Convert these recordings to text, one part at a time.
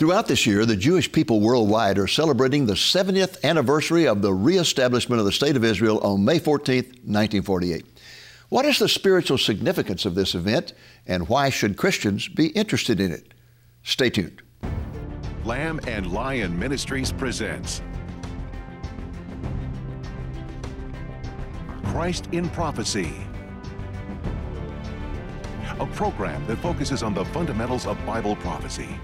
Throughout this year, the Jewish people worldwide are celebrating the 70th anniversary of the reestablishment of the State of Israel on May 14, 1948. What is the spiritual significance of this event, and why should Christians be interested in it? Stay tuned. Lamb and Lion Ministries presents Christ in Prophecy, a program that focuses on the fundamentals of Bible prophecy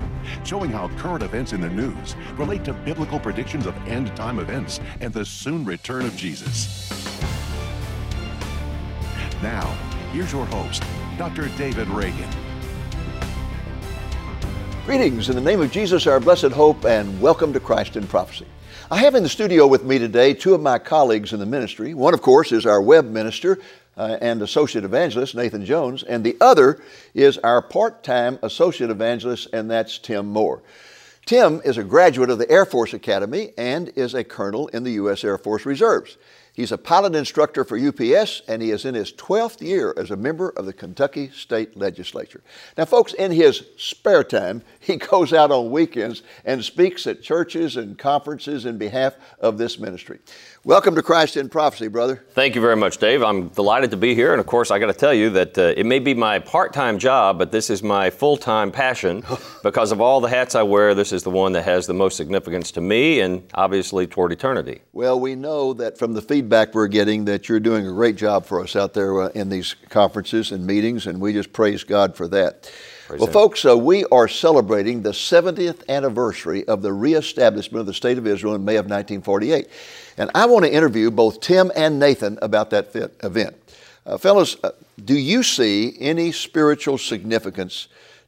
showing how current events in the news relate to biblical predictions of end time events and the soon return of Jesus. Now, here's your host, Dr. David Reagan. Greetings in the name of Jesus, our blessed hope, and welcome to Christ in Prophecy. I have in the studio with me today two of my colleagues in the ministry. One, of course, is our web minister, uh, and associate evangelist, Nathan Jones, and the other is our part time associate evangelist, and that's Tim Moore. Tim is a graduate of the Air Force Academy and is a colonel in the U.S. Air Force Reserves. He's a pilot instructor for UPS, and he is in his 12th year as a member of the Kentucky State Legislature. Now, folks, in his spare time, he goes out on weekends and speaks at churches and conferences in behalf of this ministry. Welcome to Christ in Prophecy, brother. Thank you very much, Dave. I'm delighted to be here. And of course, I got to tell you that uh, it may be my part time job, but this is my full time passion because of all the hats I wear. This is the one that has the most significance to me and obviously toward eternity. Well, we know that from the feedback we're getting that you're doing a great job for us out there uh, in these conferences and meetings, and we just praise God for that. Praise well, him. folks, uh, we are celebrating the 70th anniversary of the reestablishment of the State of Israel in May of 1948. And I want to interview both Tim and Nathan about that event. Uh, fellows, uh, do you see any spiritual significance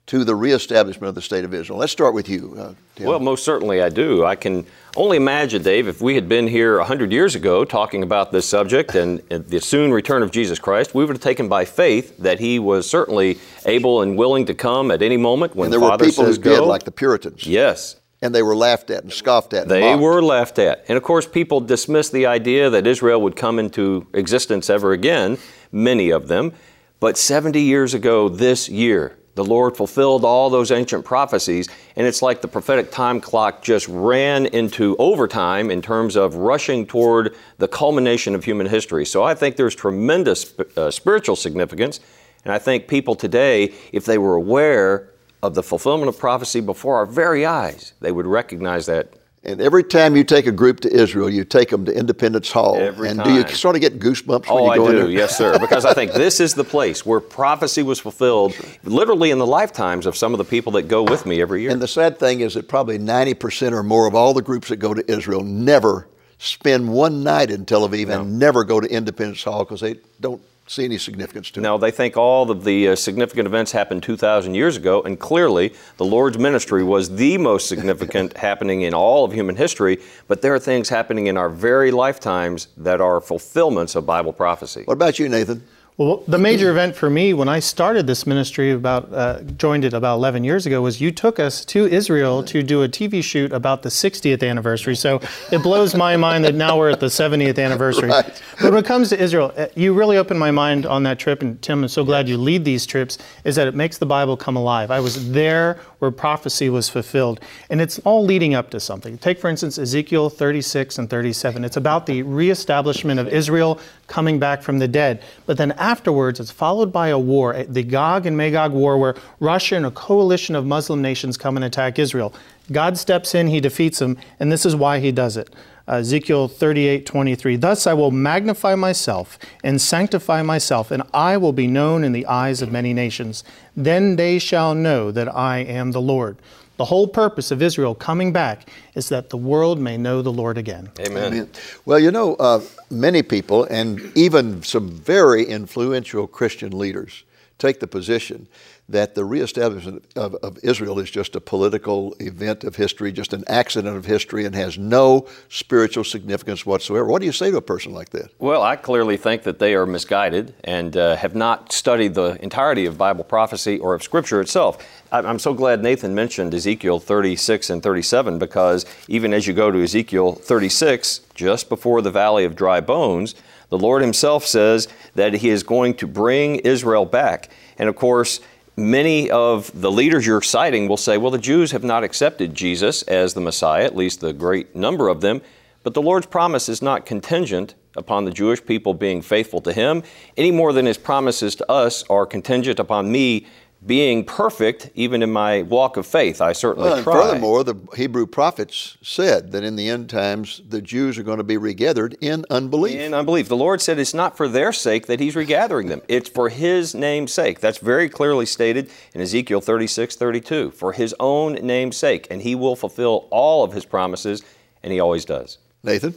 to the reestablishment of the state of Israel? Let's start with you. Uh, well, most certainly I do. I can only imagine, Dave, if we had been here 100 years ago talking about this subject and, and the soon return of Jesus Christ, we would have taken by faith that he was certainly able and willing to come at any moment when and there Father were people says who go. did, like the Puritans. Yes, and they were laughed at and scoffed at. they were laughed at. And of course, people dismissed the idea that Israel would come into existence ever again, many of them. But 70 years ago this year, the Lord fulfilled all those ancient prophecies, and it's like the prophetic time clock just ran into overtime in terms of rushing toward the culmination of human history. So I think there's tremendous uh, spiritual significance, and I think people today, if they were aware of the fulfillment of prophecy before our very eyes, they would recognize that. And every time you take a group to Israel, you take them to Independence Hall. Every and time. do you sort of get goosebumps oh, when you go I do, there? yes, sir. Because I think this is the place where prophecy was fulfilled, literally in the lifetimes of some of the people that go with me every year. And the sad thing is that probably 90% or more of all the groups that go to Israel never spend one night in Tel Aviv no. and never go to Independence Hall because they don't see any significance to no, it. they think all of the uh, significant events happened 2,000 years ago, and clearly the Lord's ministry was the most significant happening in all of human history, but there are things happening in our very lifetimes that are fulfillments of Bible prophecy. What about you, Nathan? Well, the major event for me when I started this ministry about uh, joined it about 11 years ago was you took us to Israel to do a TV shoot about the 60th anniversary. So it blows my mind that now we're at the 70th anniversary. Right. But when it comes to Israel, uh, you really opened my mind on that trip, and Tim, I'm so glad you lead these trips. Is that it makes the Bible come alive? I was there where prophecy was fulfilled, and it's all leading up to something. Take for instance Ezekiel 36 and 37. It's about the reestablishment of Israel coming back from the dead, but then afterwards, it's followed by a war, the Gog and Magog war, where Russia and a coalition of Muslim nations come and attack Israel. God steps in, he defeats them, and this is why he does it. Uh, Ezekiel 38, 23. Thus I will magnify myself and sanctify myself, and I will be known in the eyes of many nations. Then they shall know that I am the Lord. The whole purpose of Israel coming back is that the world may know the Lord again. Amen. Amen. Well, you know, uh, many people, and even some very influential Christian leaders, take the position that the reestablishment of, of, Israel is just a political event of history, just an accident of history, and has no spiritual significance whatsoever. What do you say to a person like that? Well, I clearly think that they are misguided and uh, have not studied the entirety of Bible prophecy or of Scripture itself. I'm so glad Nathan mentioned Ezekiel 36 and 37 because even as you go to Ezekiel 36, just before the valley of dry bones, the Lord Himself says that He is going to bring Israel back. And of course, many of the leaders you're citing will say, well, the Jews have not accepted Jesus as the Messiah, at least the great number of them. But the Lord's promise is not contingent upon the Jewish people being faithful to Him any more than His promises to us are contingent upon me being perfect, even in my walk of faith. I certainly well, try. Furthermore, the Hebrew prophets said that in the end times the Jews are going to be regathered in unbelief. In unbelief. The Lord said it's not for their sake that He's regathering them, it's for His name's sake. That's very clearly stated in Ezekiel 36 32. For His own name's sake. And He will fulfill all of His promises, and He always does. Nathan?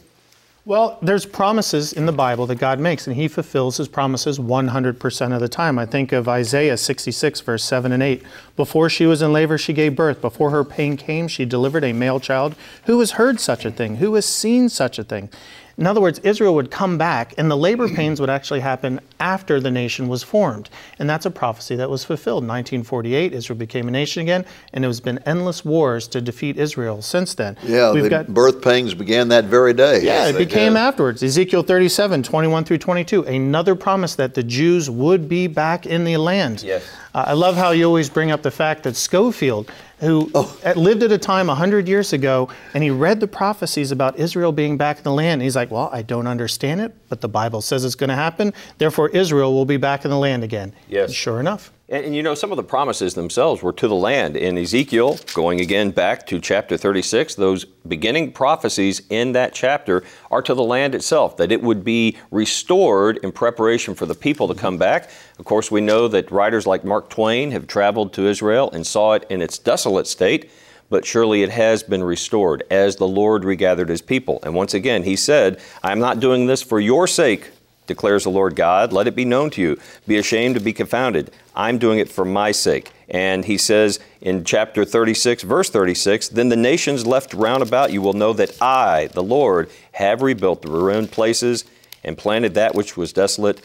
Well, there's promises in the Bible that God makes, and He fulfills His promises 100% of the time. I think of Isaiah 66, verse 7 and 8. Before she was in labor, she gave birth. Before her pain came, she delivered a male child. Who has heard such a thing? Who has seen such a thing? In other words, Israel would come back, and the labor pains would actually happen after the nation was formed. And that's a prophecy that was fulfilled. In 1948, Israel became a nation again, and it has been endless wars to defeat Israel since then. Yeah, We've the got, birth pains began that very day. yeah, it became afterwards. Ezekiel 37, 21 through 22, another promise that the Jews would be back in the land. Yes. Uh, I love how you always bring up the fact that Scofield, who Oh. lived at a time 100 years ago, and he read the prophecies about Israel being back in the land. And he's like, Well, I don't understand it, but the Bible says it's going to happen. Therefore, Israel will be back in the land again. Yes. And sure enough. And, and you know, some of the promises themselves were to the land. In Ezekiel, going again back to chapter 36, those beginning prophecies in that chapter are to the land itself, that it would be restored in preparation for the people to come back. Of course, we know that writers like Mark Twain have traveled to Israel and saw it in its desolate state. But surely it has been restored as the Lord regathered his people. And once again, he said, I am not doing this for your sake, declares the Lord God. Let it be known to you. Be ashamed to be confounded. I'm doing it for my sake. And he says in chapter 36, verse 36, Then the nations left round about you will know that I, the Lord, have rebuilt the ruined places and planted that which was desolate.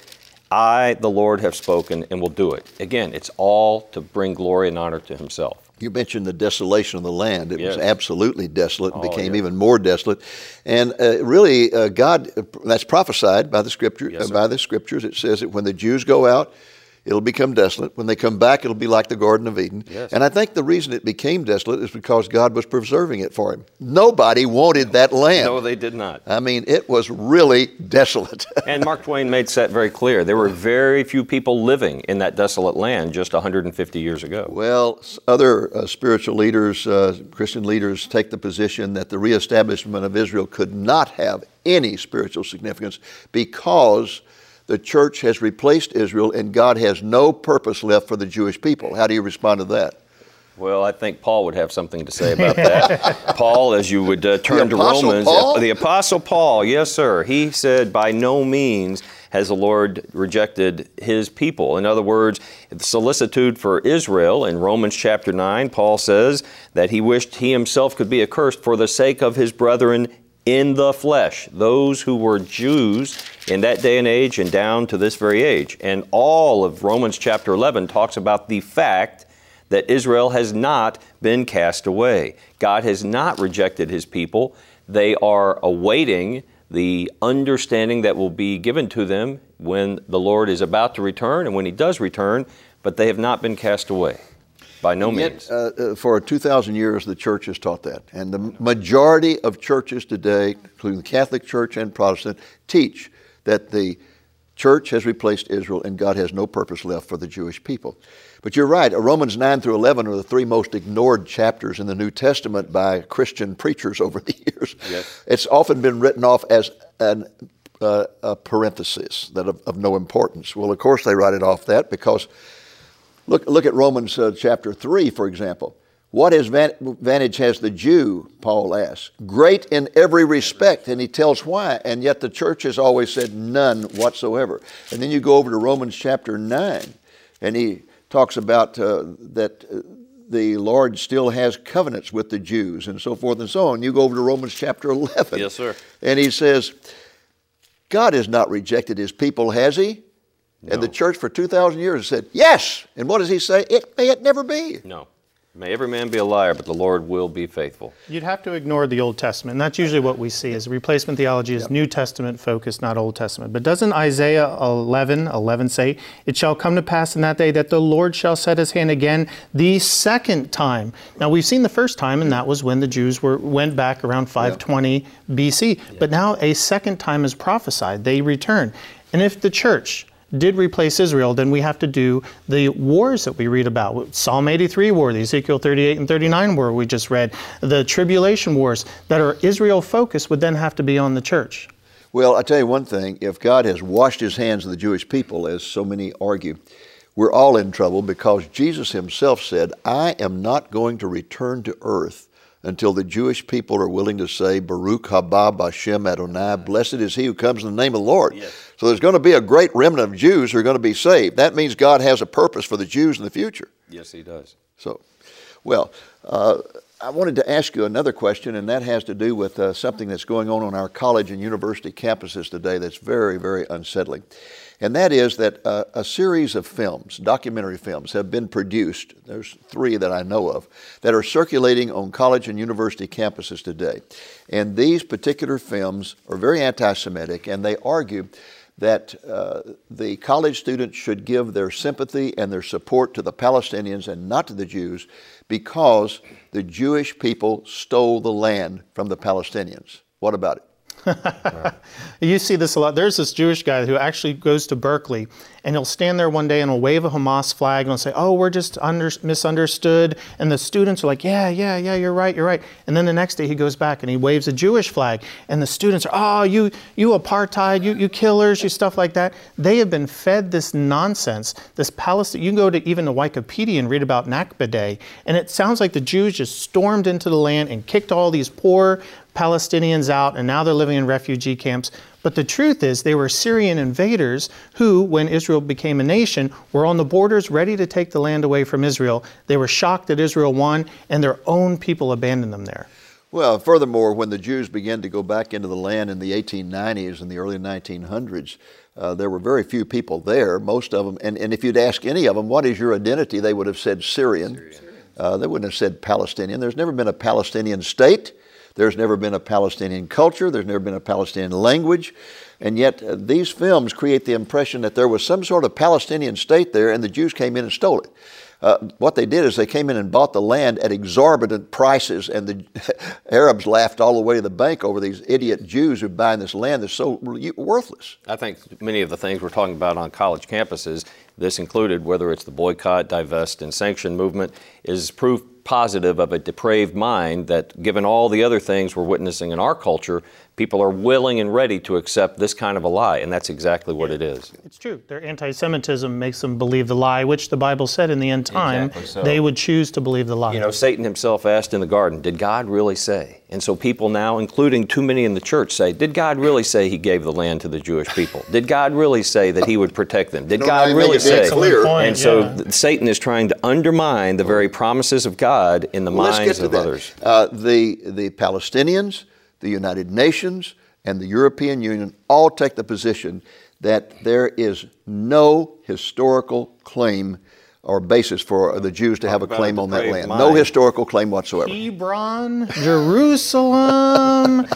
I, the Lord, have spoken and will do it. Again, it's all to bring glory and honor to himself. You mentioned the desolation of the land. It was absolutely desolate and Oh, became yeah. even more desolate. And uh, really, uh, God, that's prophesied by the scripture. Yes, uh, by the scriptures, it says that when the Jews go out, it'll become desolate. When they come back, it'll be like the Garden of Eden. Yes. And I think the reason it became desolate is because God was preserving it for him. Nobody wanted that land. No, they did not. I mean, it was really desolate. And Mark Twain made that very clear. There were very few people living in that desolate land just 150 years ago. Well, other uh, spiritual leaders, uh, Christian leaders, take the position that the reestablishment of Israel could not have any spiritual significance because the church has replaced Israel and God has no purpose left for the Jewish people. How do you respond to that? Well, I think Paul would have something to say about that. Paul, as you would uh, turn to Romans, Paul? the Apostle Paul, yes, sir. He said, by no means has the Lord rejected his people. In other words, the solicitude for Israel in Romans chapter 9, Paul says that he wished he himself could be accursed for the sake of his brethren in the flesh, those who were Jews in that day and age and down to this very age. And all of Romans chapter 11 talks about the fact that Israel has not been cast away. God has not rejected his people. They are awaiting the understanding that will be given to them when the Lord is about to return and when he does return, but they have not been cast away. By no means. Yet, uh, uh, for 2,000 years, the church has taught that. And the majority of churches today, including the Catholic Church and Protestant, teach that the church has replaced Israel and God has no purpose left for the Jewish people. But you're right, uh, Romans 9 through 11 are the three most ignored chapters in the New Testament by Christian preachers over the years. Yes. It's often been written off as an, uh, a parenthesis that of, of no importance. Well, of course, they write it off that because Look, look at Romans uh, chapter 3, for example. What advantage has the Jew, Paul asks? Great in every respect, and he tells why, and yet the church has always said none whatsoever. And then you go over to Romans chapter 9, and he talks about uh, that uh, the Lord still has covenants with the Jews, and so forth and so on. You go over to Romans chapter 11. Yes, sir. And he says, God has not rejected his people, has he? And the church for 2,000 years said, yes. And what does he say? It may it never be. No. May every man be a liar, but the Lord will be faithful. You'd have to ignore the Old Testament. And that's usually what we see is replacement theology is New Testament focused, not Old Testament. But doesn't Isaiah 11, 11 say, It shall come to pass in that day that the Lord shall set his hand again the second time. Now we've seen the first time, and that was when the Jews were went back around 520 BC. But now a second time is prophesied. They return. And if the church did replace Israel, then we have to do the wars that we read about. Psalm 83 war, the Ezekiel 38 and 39 war we just read, the tribulation wars that are Israel focused would then have to be on the church. Well, I tell you one thing if God has washed his hands of the Jewish people, as so many argue, we're all in trouble because Jesus himself said, I am not going to return to earth until the Jewish people are willing to say, Baruch haba Bashem Adonai, blessed is he who comes in the name of the Lord. Yes. So there's going to be a great remnant of Jews who are going to be saved. That means God has a purpose for the Jews in the future. Yes, He does. So, well, uh, I wanted to ask you another question, and that has to do with uh, something that's going on on our college and university campuses today that's very, very unsettling. And that is that uh, a series of films, documentary films, have been produced. There's three that I know of that are circulating on college and university campuses today. And these particular films are very anti Semitic, and they argue that uh, the college students should give their sympathy and their support to the Palestinians and not to the Jews because the Jewish people stole the land from the Palestinians. What about it? you see this a lot. There's this Jewish guy who actually goes to Berkeley and he'll stand there one day and he'll wave a Hamas flag and he'll say, Oh, we're just under, misunderstood. And the students are like, Yeah, yeah, yeah, you're right, you're right. And then the next day he goes back and he waves a Jewish flag. And the students are, Oh, you, you apartheid, you, you killers, you stuff like that. They have been fed this nonsense, this Palestine. You can go to even the Wikipedia and read about Nakba Day. And it sounds like the Jews just stormed into the land and kicked all these poor Palestinians out, and now they're living in refugee camps. But the truth is, they were Syrian invaders who, when Israel became a nation, were on the borders ready to take the land away from Israel. They were shocked that Israel won, and their own people abandoned them there. Well, furthermore, when the Jews began to go back into the land in the 1890s and the early 1900s, uh, there were very few people there, most of them. And, and if you'd ask any of them, what is your identity, they would have said Syrian. Syrian. Uh, they wouldn't have said Palestinian. There's never been a Palestinian state. There's never been a Palestinian culture, there's never been a Palestinian language, and yet uh, these films create the impression that there was some sort of Palestinian state there and the Jews came in and stole it. Uh, what they did is they came in and bought the land at exorbitant prices, and the Arabs laughed all the way to the bank over these idiot Jews who are buying this land that's so worthless. I think many of the things we're talking about on college campuses, this included, whether it's the boycott, divest, and sanction movement, is proof positive of a depraved mind that, given all the other things we're witnessing in our culture, people are willing and ready to accept this kind of a lie, and that's exactly what it is. It's true. Their anti Semitism makes them believe the lie, which the Bible said in the end time exactly so. they would choose to believe the lie. You know, Satan himself asked in the garden, Did God really say? And so people now, including too many in the church, say, Did God really say he gave the land to the Jewish people? Did God really say that he would protect them? Did God really say? Clear. And so yeah. Satan is trying to undermine the very promises of God in the well, minds of that. others. Uh, the, the Palestinians, the United Nations, and the European Union all take the position that there is no historical claim or basis for the Jews to have a claim on that land. Mind. No historical claim whatsoever. Hebron, Jerusalem.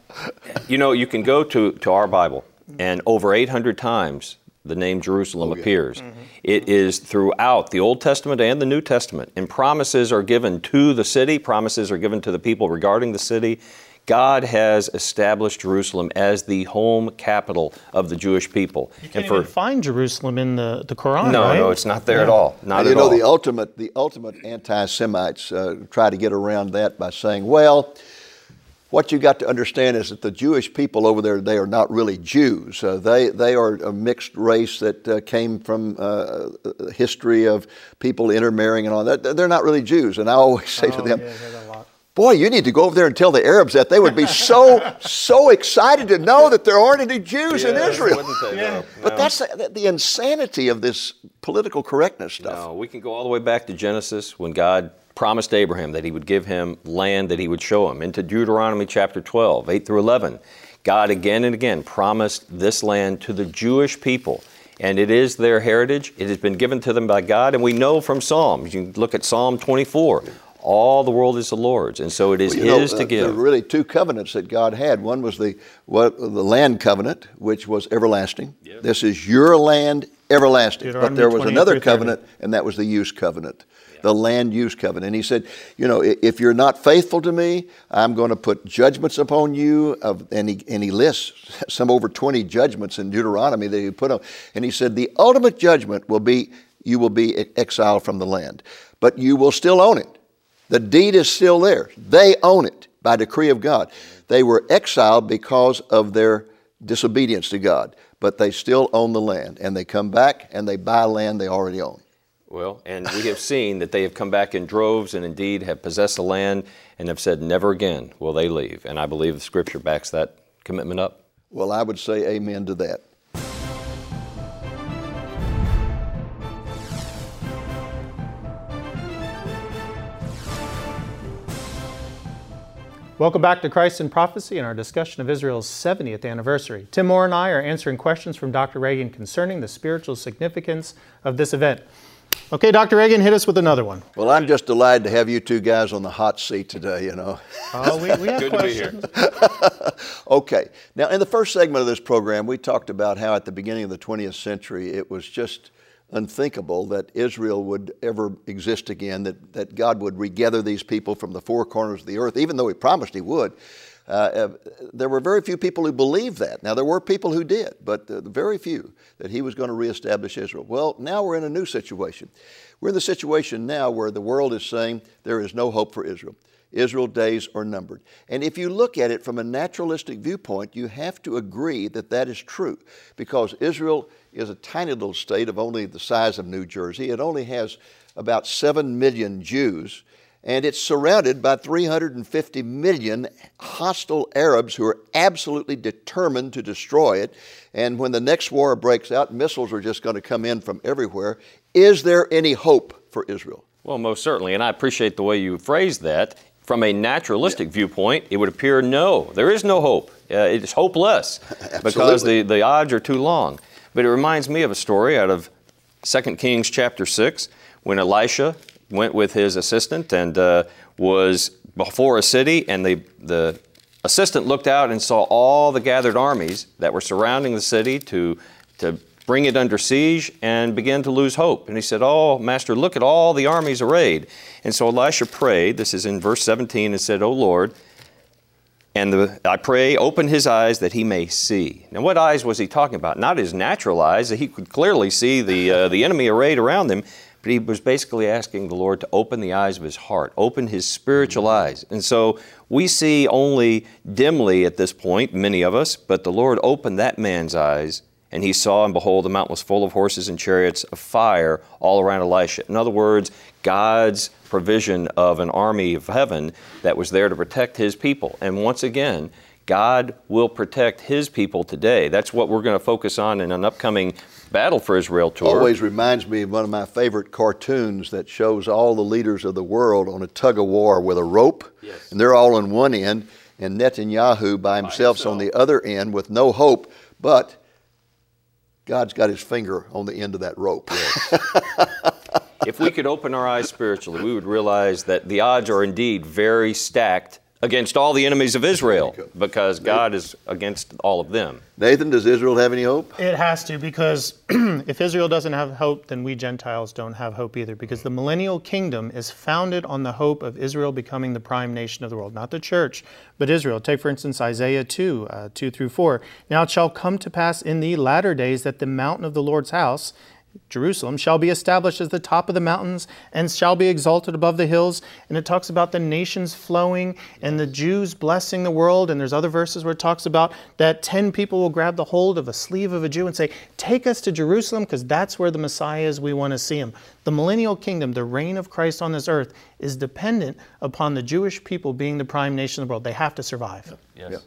you know, you can go to, to our Bible, and over 800 times the name Jerusalem oh, yeah. appears. Mm-hmm. It is throughout the Old Testament and the New Testament, and promises are given to the city, promises are given to the people regarding the city. God has established Jerusalem as the home capital of the Jewish people. You can't and for, even find Jerusalem in the, the Quran, no, right? No, it's not there yeah. at all. Not you at know, all. the ultimate, the ultimate anti-Semites uh, try to get around that by saying, well, what you got to understand is that the Jewish people over there, they are not really Jews. Uh, they, they are a mixed race that uh, came from uh, history of people intermarrying and all that. They're not really Jews. And I always say oh, to them, yeah, Boy, you need to go over there and tell the Arabs that they would be so so excited to know that there aren't any Jews yeah, in Israel. Yeah. But that's the, the, insanity of this political correctness stuff. No, we can go all the way back to Genesis when God promised Abraham that he would give him land that he would show him. Into Deuteronomy chapter 12, 8 through 11. God again and again promised this land to the Jewish people. and it is their heritage. It has been given to them by God, and we know from Psalms. You look at Psalm 24. All the world is the Lord's, and so it is Well, His know, to uh, give. There were really two covenants that God had. One was the what, the land covenant, which was everlasting. This is your land, everlasting. But there was another covenant, and that was the use covenant, the land use covenant. And He said, you know, if you're not faithful to me, I'm going to put judgments upon you. Of, and he and he lists some over 20 judgments in Deuteronomy that he put on. And he said, the ultimate judgment will be you will be exiled from the land, but you will still own it. The deed is still there. They own it by decree of God. They were exiled because of their disobedience to God, but they still own the land. And they come back and they buy land they already own. Well, and we have seen that they have come back in droves and indeed have possessed the land and have said, never again will they leave. And I believe the scripture backs that commitment up. Well, I would say amen to that. Welcome back to Christ in Prophecy and our discussion of Israel's 70th anniversary. Tim Moore and I are answering questions from Dr. Reagan concerning the spiritual significance of this event. Okay, Dr. Reagan, hit us with another one. Well, I'm just delighted to have you two guys on the hot seat today, you know. Oh, we, we have Good to be here. questions. Okay. Now, in the first segment of this program, we talked about how at the beginning of the 20th century it was just unthinkable that Israel would ever exist again, that, that God would regather these people from the four corners of the earth, even though He promised He would. Uh, uh, there were very few people who believed that. Now, there were people who did, but uh, very few that He was going to reestablish Israel. Well, now we're in a new situation. We're in the situation now where the world is saying there is no hope for Israel. Israel days are numbered. And if you look at it from a naturalistic viewpoint, you have to agree that that is true because Israel is a tiny little state of only the size of New Jersey. It only has about 7 million Jews, and it's surrounded by 350 million hostile Arabs who are absolutely determined to destroy it. And when the next war breaks out, missiles are just going to come in from everywhere. Is there any hope for Israel? Well, most certainly, and I appreciate the way you phrased that. From a naturalistic viewpoint, it would appear no, there is no hope. Uh, it's hopeless because the, the odds are too long. But it reminds me of a story out of 2 Kings chapter 6 when Elisha went with his assistant and uh, was before a city, and the, the assistant looked out and saw all the gathered armies that were surrounding the city to, to bring it under siege and began to lose hope. And he said, Oh, Master, look at all the armies arrayed. And so Elisha prayed, this is in verse 17, and said, Oh Lord, and the, I pray, open his eyes that he may see. Now, what eyes was he talking about? Not his natural eyes. That he could clearly see the, uh, the enemy arrayed around him, but he was basically asking the Lord to open the eyes of his heart, open his spiritual eyes. And so we see only dimly at this point, many of us, but the Lord opened that man's eyes, and he saw, and behold, the mountain was full of horses and chariots of fire all around Elisha. In other words, God's provision of an army of heaven that was there to protect his people. And once again, God will protect his people today. That's what we're going to focus on in an upcoming Battle for Israel tour. Always reminds me of one of my favorite cartoons that shows all the leaders of the world on a tug of war with a rope, and they're all on one end, and Netanyahu by himself's on the other end with no hope, but God's got his finger on the end of that rope. if we could open our eyes spiritually, we would realize that the odds are indeed very stacked against all the enemies of Israel because God is against all of them. Nathan, does Israel have any hope? It has to, because if Israel doesn't have hope, then we Gentiles don't have hope either. Because the millennial kingdom is founded on the hope of Israel becoming the prime nation of the world, not the church, but Israel. Take, for instance, Isaiah 2 uh, 2 through 4. Now it shall come to pass in the latter days that the mountain of the Lord's house, Jerusalem shall be established as the top of the mountains and shall be exalted above the hills. And it talks about the nations flowing and the Jews blessing the world. And there's other verses where it talks about that 10 people will grab the hold of a sleeve of a Jew and say, Take us to Jerusalem because that's where the Messiah is. We want to see him. The millennial kingdom, the reign of Christ on this earth, is dependent upon the Jewish people being the prime nation of the world. They have to survive. Yes.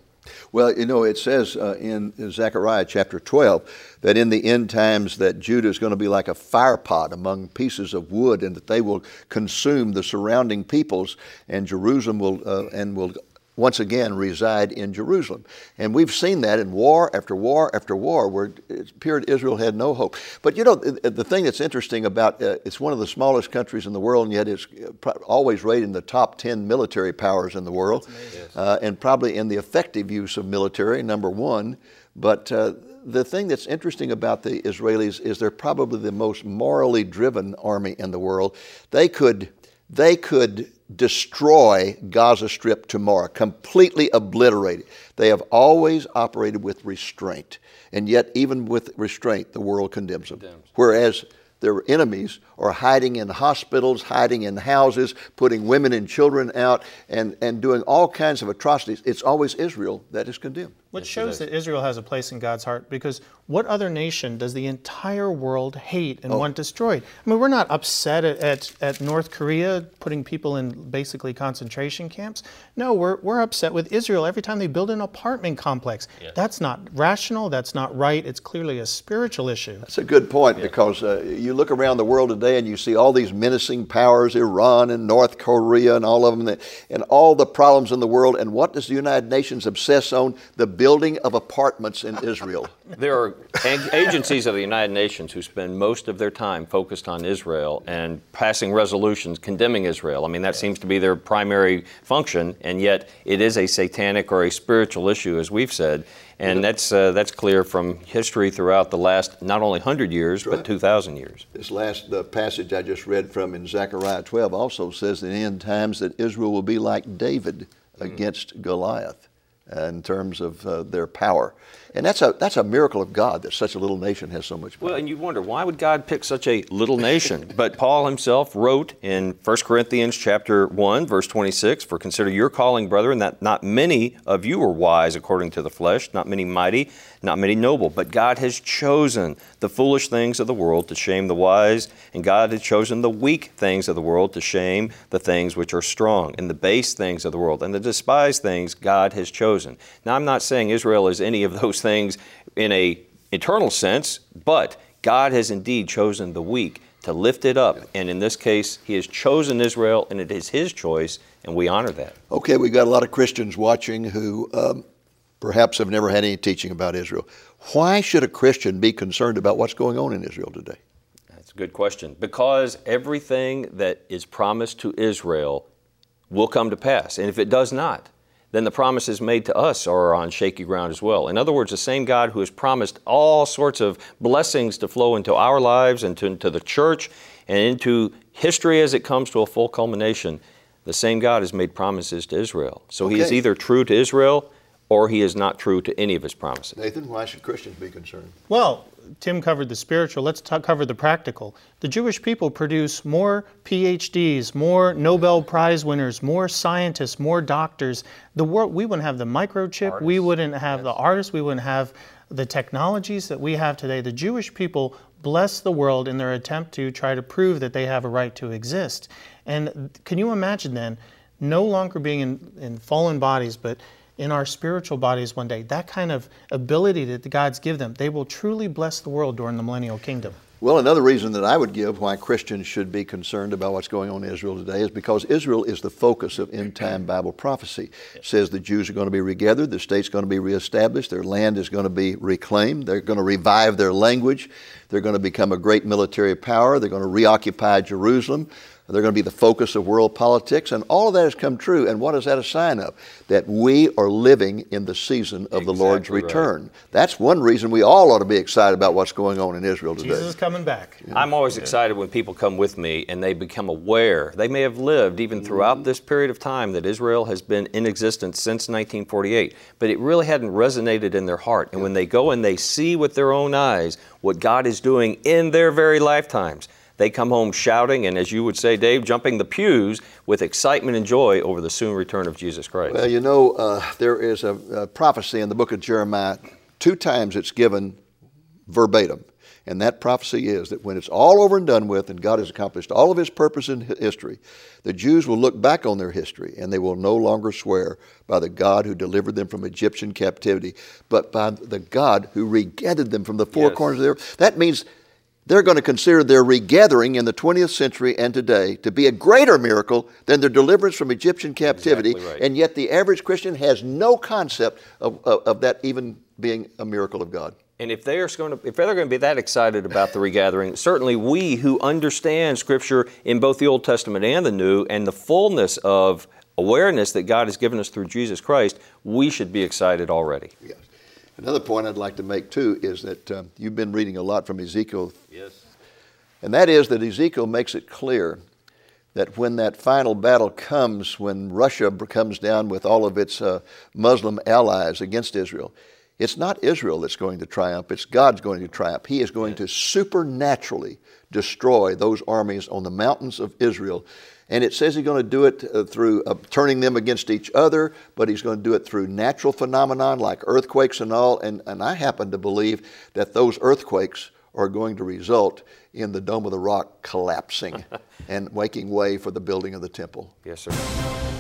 Well, you know, it says uh, in Zechariah chapter 12 that in the end times that Judah is going to be like a fire pot among pieces of wood and that they will consume the surrounding peoples and Jerusalem will, uh, and will once again reside in Jerusalem. And we've seen that in war after war after war where it appeared Israel had no hope. But you know, the, thing that's interesting about uh, it's one of the smallest countries in the world, and yet it's uh, always rated in the top 10 military powers in the world, uh, and probably in the effective use of military, number one. But uh, the thing that's interesting about the Israelis is they're probably the most morally driven army in the world. They could, they could destroy Gaza Strip tomorrow, completely obliterate it. They have always operated with restraint, and yet even with restraint, the world condemns them. Condemns. Whereas their enemies are hiding in hospitals, hiding in houses, putting women and children out, and, and doing all kinds of atrocities. It's always Israel that is condemned. Which shows that Israel has a place in God's heart because what other nation does the entire world hate and oh. want destroyed? I mean, we're not upset at, at, at, North Korea putting people in basically concentration camps. No, we're, we're upset with Israel every time they build an apartment complex. Yeah. That's not rational, that's not right. It's clearly a spiritual issue. That's a good point yeah. because uh, you look around the world today and you see all these menacing powers, Iran and North Korea and all of them, and all the problems in the world. And what does the United Nations obsess on? The building of apartments in Israel. There are agencies of the United Nations who spend most of their time focused on Israel and passing resolutions condemning Israel. I mean, that seems to be their primary function, and yet it is a satanic or a spiritual issue, as we've said. And that's, uh, that's clear from history throughout the last not only 100 years, right. but 2,000 years. This last uh, passage I just read from in Zechariah 12 also says in the end times that Israel will be like David mm. against Goliath in terms of uh, their power. And that's a, that's a miracle of God that such a little nation has so much power. Well, and you wonder, why would God pick such a little nation? but Paul himself wrote in 1 Corinthians chapter 1, verse 26, For consider your calling, brethren, that not many of you were wise according to the flesh, not many mighty, not many noble, but God has chosen the foolish things of the world to shame the wise, and God has chosen the weak things of the world to shame the things which are strong, and the base things of the world, and the despised things God has chosen. Now, I'm not saying Israel is any of those things in a eternal sense, but God has indeed chosen the weak to lift it up. And in this case, He has chosen Israel, and it is His choice, and we honor that. Okay, we've got a lot of Christians watching who um, perhaps have never had any teaching about Israel. Why should a Christian be concerned about what's going on in Israel today? That's a good question. Because everything that is promised to Israel will come to pass. And if it does not, then the promises made to us are on shaky ground as well. In other words, the same God who has promised all sorts of blessings to flow into our lives and to, into the church and into history as it comes to a full culmination, the same God has made promises to Israel. So okay. he is either true to Israel or he is not true to any of his promises. Nathan, why should Christians be concerned? Well, Tim covered the spiritual. Let's t- cover the practical. The Jewish people produce more PhDs, more Nobel Prize winners, more scientists, more doctors. The world, we wouldn't have the microchip. Artists. We wouldn't have yes. the artists. We wouldn't have the technologies that we have today. The Jewish people bless the world in their attempt to try to prove that they have a right to exist. And can you imagine then, no longer being in, in fallen bodies, but in our spiritual bodies one day. That kind of ability that the God's give them, they will truly bless the world during the millennial kingdom. Well, another reason that I would give why Christians should be concerned about what's going on in Israel today is because Israel is the focus of end time Bible prophecy. It says the Jews are going to be regathered, the state's going to be reestablished, their land is going to be reclaimed, they're going to revive their language, they're going to become a great military power, they're going to reoccupy Jerusalem, they're going to be the focus of world politics, and all of that has come true. And what is that a sign of? That we are living in the season of exactly the Lord's return. Right. That's one reason we all ought to be excited about what's going on in Israel today. Jesus is coming back. Yeah. I'm always yeah. excited when people come with me and they become aware. They may have lived even throughout mm-hmm. this period of time that Israel has been in existence since 1948, but it really hadn't resonated in their heart. And yeah. when they go and they see with their own eyes what God is doing in their very lifetimes, they come home shouting and, as you would say, Dave, jumping the pews with excitement and joy over the soon return of Jesus Christ. Well, you know, uh, there is a, a prophecy in the book of Jeremiah. Two times it's given verbatim. And that prophecy is that when it's all over and done with and God has accomplished all of his purpose in history, the Jews will look back on their history and they will no longer swear by the God who delivered them from Egyptian captivity, but by the God who regathered them from the four yes. corners of the earth. That means they're going to consider their regathering in the 20th century and today to be a greater miracle than their deliverance from Egyptian captivity. Exactly right. And yet the average Christian has no concept of, of, of that even being a miracle of God. And if they're going to, if they're going to be that excited about the regathering, certainly we who understand Scripture in both the Old Testament and the New, and the fullness of awareness that God has given us through Jesus Christ, we should be excited already. Yes. Another point I'd like to make too is that um, you've been reading a lot from Ezekiel. Yes. And that is that Ezekiel makes it clear that when that final battle comes, when Russia comes down with all of its uh, Muslim allies against Israel, it's not Israel that's going to triumph, it's God's going to triumph. He is going to supernaturally destroy those armies on the mountains of Israel. And it says he's going to do it uh, through uh, turning them against each other, but he's going to do it through natural phenomenon like earthquakes and all. And, and I happen to believe that those earthquakes are going to result in the Dome of the Rock collapsing and making way for the building of the temple. Yes, sir.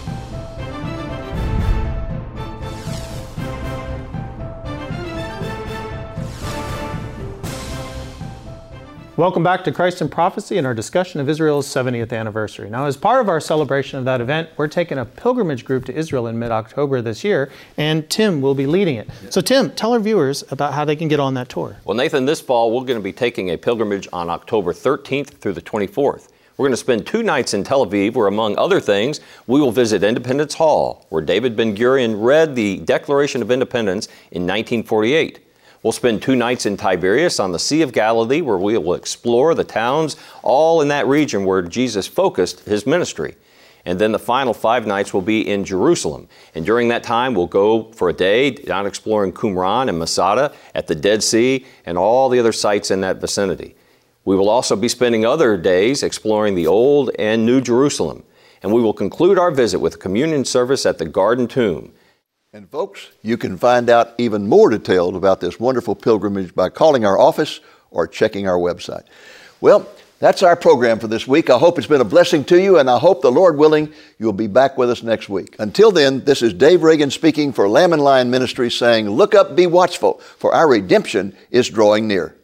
Welcome back to Christ in Prophecy and our discussion of Israel's 70th anniversary. Now, as part of our celebration of that event, we're taking a pilgrimage group to Israel in mid October this year, and Tim will be leading it. So, Tim, tell our viewers about how they can get on that tour. Well, Nathan, this fall we're going to be taking a pilgrimage on October 13th through the 24th. We're going to spend two nights in Tel Aviv, where, among other things, we will visit Independence Hall, where David Ben Gurion read the Declaration of Independence in 1948. We'll spend two nights in Tiberias on the Sea of Galilee, where we will explore the towns all in that region where Jesus focused his ministry. And then the final five nights will be in Jerusalem. And during that time, we'll go for a day down exploring Qumran and Masada at the Dead Sea and all the other sites in that vicinity. We will also be spending other days exploring the Old and New Jerusalem. And we will conclude our visit with a communion service at the Garden Tomb. And folks, you can find out even more details about this wonderful pilgrimage by calling our office or checking our website. Well, that's our program for this week. I hope it's been a blessing to you, and I hope the Lord willing, you'll be back with us next week. Until then, this is Dave Reagan speaking for Lamb and Lion Ministry saying, Look up, be watchful, for our redemption is drawing near.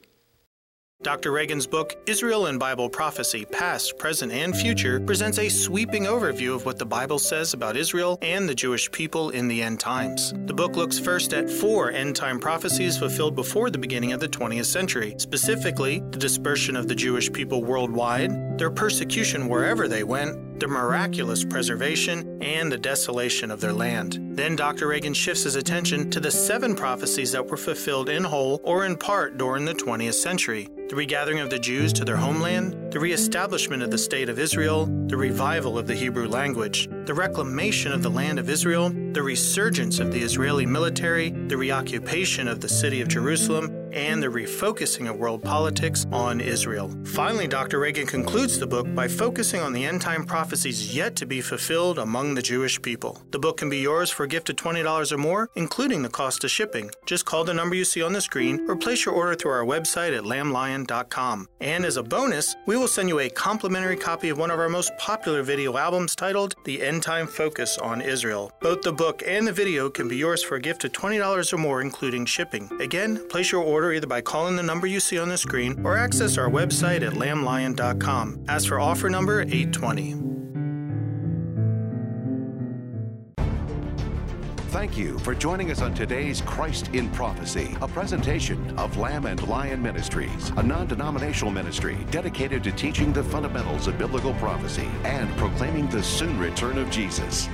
Dr. Reagan's book, Israel and Bible Prophecy Past, Present, and Future, presents a sweeping overview of what the Bible says about Israel and the Jewish people in the end times. The book looks first at four end time prophecies fulfilled before the beginning of the 20th century, specifically the dispersion of the Jewish people worldwide, their persecution wherever they went, the miraculous preservation, and the desolation of their land. Then Dr. Reagan shifts his attention to the seven prophecies that were fulfilled in whole or in part during the 20th century the regathering of the Jews to their homeland, the reestablishment of the State of Israel, the revival of the Hebrew language, the reclamation of the land of Israel, the resurgence of the Israeli military, the reoccupation of the city of Jerusalem, and the refocusing of world politics on Israel. Finally, Dr. Reagan concludes the book by focusing on the end time prophecies yet to be fulfilled among the Jewish people. The book can be yours for a gift of $20 or more, including the cost of shipping. Just call the number you see on the screen or place your order through our website at lamblion.com. And as a bonus, we will send you a complimentary copy of one of our most popular video albums titled The End Time Focus on Israel. Both the book and the video can be yours for a gift of $20 or more, including shipping. Again, place your order order either by calling the number you see on the screen or access our website at lamblion.com. Ask for offer number 820. Thank you for joining us on today's Christ in Prophecy, a presentation of Lamb and Lion Ministries, a non denominational ministry dedicated to teaching the fundamentals of biblical prophecy and proclaiming the soon return of Jesus.